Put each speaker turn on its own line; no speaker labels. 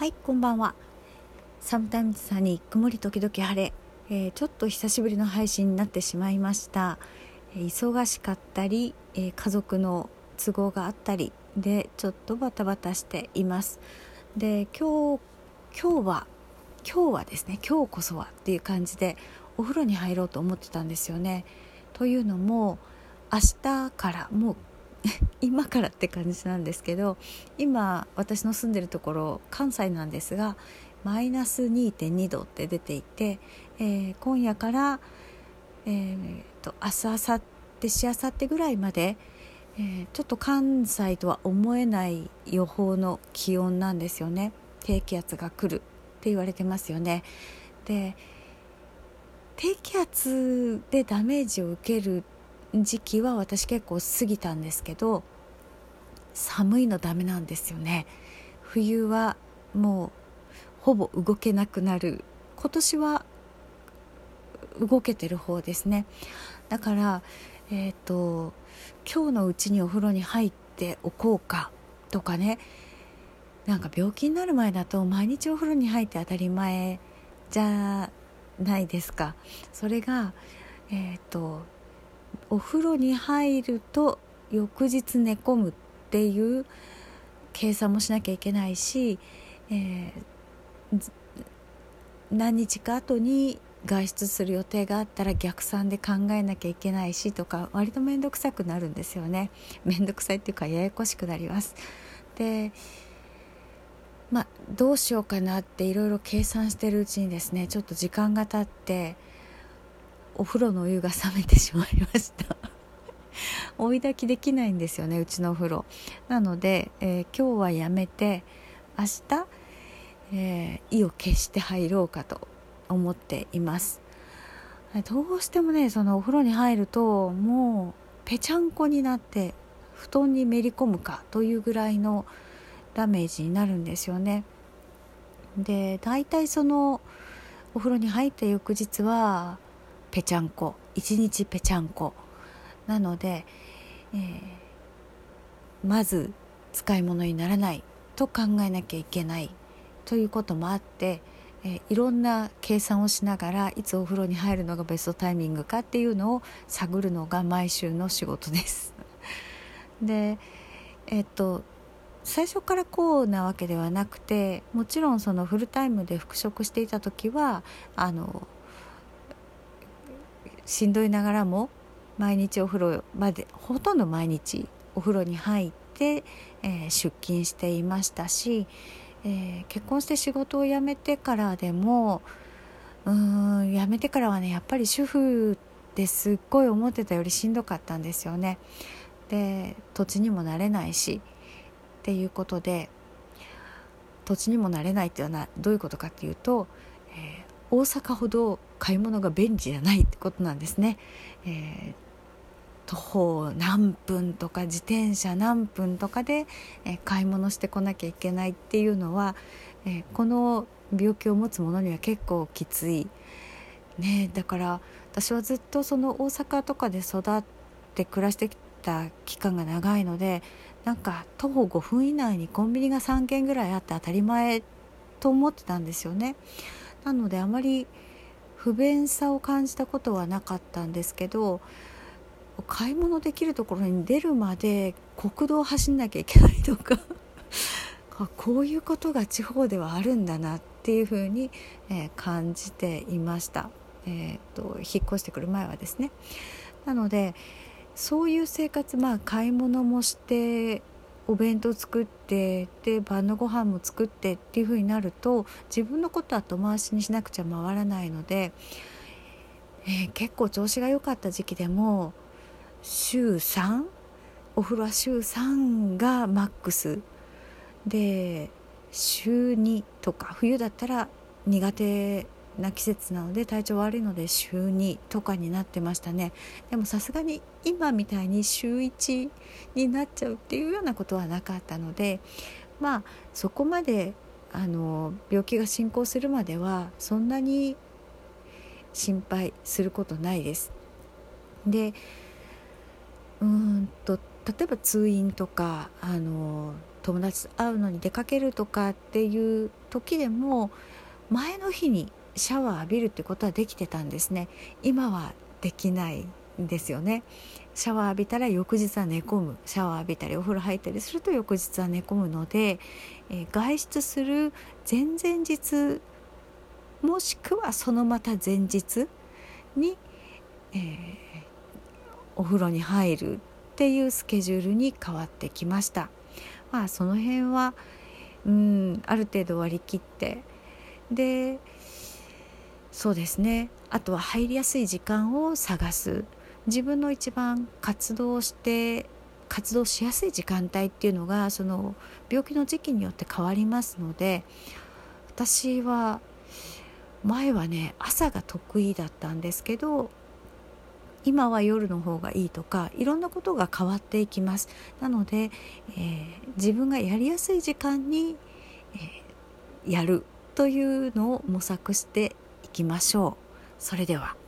はいこんばんは。 Sometimes Sunny 曇り時々晴れ、えー、ちょっと久しぶりの配信になってしまいました、え、忙しかったり、えー、家族の都合があったりでちょっとバタバタしています。で今日今日は今日はですね今日こそはっていう感じでお風呂に入ろうと思ってたんですよね。というのも明日からもう 今からって感じなんですけど今私の住んでるところ関西なんですがマイナス2.2度って出ていて、えー、今夜から、えーと、明日明後日しあさってぐらいまで、えー、ちょっと関西とは思えない予報の気温なんですよね。低気圧が来るって言われてますよね。で低気圧でダメージを受ける時期は私結構過ぎたんですけど寒いのダメなんですよね。冬はもうほぼ動けなくなる。今年は動けてる方ですね。だからえっ、ー、と今日のうちにお風呂に入っておこうかとかね。なんか病気になる前だと毎日お風呂に入って当たり前じゃないですか。それがえっ、ー、とお風呂に入ると翌日寝込むっていう計算もしなきゃいけないし、えー、何日か後に外出する予定があったら逆算で考えなきゃいけないしとか割と面倒くさくなるんですよね。面倒くさいっていうかややこしくなります。でまあどうしようかなっていろいろ計算してるうちにですねちょっと時間が経ってお風呂のお湯が冷めてしまいました。追い炊きできないんですよねうちのお風呂。なので、えー、今日はやめて明日、えー、意を決して入ろうかと思っています。どうしてもねそのお風呂に入るともうぺちゃんこになって布団にめり込むかというぐらいのダメージになるんですよね。で大体そのお風呂に入った翌日はぺちゃんこ一日ぺちゃんこなので、えー、まず使い物にならないと考えなきゃいけないということもあって、えー、いろんな計算をしながらいつお風呂に入るのがベストタイミングかっていうのを探るのが毎週の仕事です。でえっと最初からこうなわけではなくてもちろんそのフルタイムで復職していた時はあのしんどいながらも毎日お風呂までほとんど毎日お風呂に入って、えー、出勤していましたし、えー、結婚して仕事を辞めてからでもうん辞めてからはねやっぱり主婦ですっごい思ってたよりしんどかったんですよね。で土地にもなれないしっていうことで土地にもなれないっていうのはどういうことかっていうと、えー、大阪ほど買い物が便利じゃないってことなんですね。えー、徒歩何分とか自転車何分とかで、えー、買い物してこなきゃいけないっていうのは、えー、この病気を持つ者には結構きつい。ね、だから私はずっとその大阪とかで育って暮らしてきた期間が長いのでなんか徒歩5分以内にコンビニが3軒ぐらいあって当たり前と思ってたんですよね。なのであまり不便さを感じたことはなかったんですけど買い物できるところに出るまで国道を走んなきゃいけないとか こういうことが地方ではあるんだなっていうふうに、えー、感じていました、えーと、引っ越してくる前はですね。なのでそういう生活まあ買い物もしてお弁当作ってで晩のご飯も作ってっていう風になると自分のことは後回しにしなくちゃ回らないので、えー、結構調子が良かった時期でも週3お風呂は週3がマックス。で週2とか冬だったら苦手な季節なので体調悪いので週2とかになってましたねでもさすがに今みたいに週1になっちゃうっていうようなことはなかったのでまあそこまであの病気が進行するまではそんなに心配することないです。でうんと例えば通院とかあの友達と会うのに出かけるとかっていう時でも前の日にシャワー浴びるってことはできてたんですね。今はできないんですよね。シャワー浴びたら翌日は寝込む。シャワー浴びたりお風呂入ったりすると翌日は寝込むので、えー、外出する前々日もしくはそのまた前日に、えー、お風呂に入るっていうスケジュールに変わってきました。まあその辺はうんある程度割り切って。でそうですね。あとは入りやすい時間を探す。自分の一番活動して活動しやすい時間帯っていうのがその病気の時期によって変わりますので私は前はね朝が得意だったんですけど今は夜の方がいいとかいろんなことが変わっていきます。なので、えー、自分がやりやすい時間に、えー、やるというのを模索してきましょう。それでは。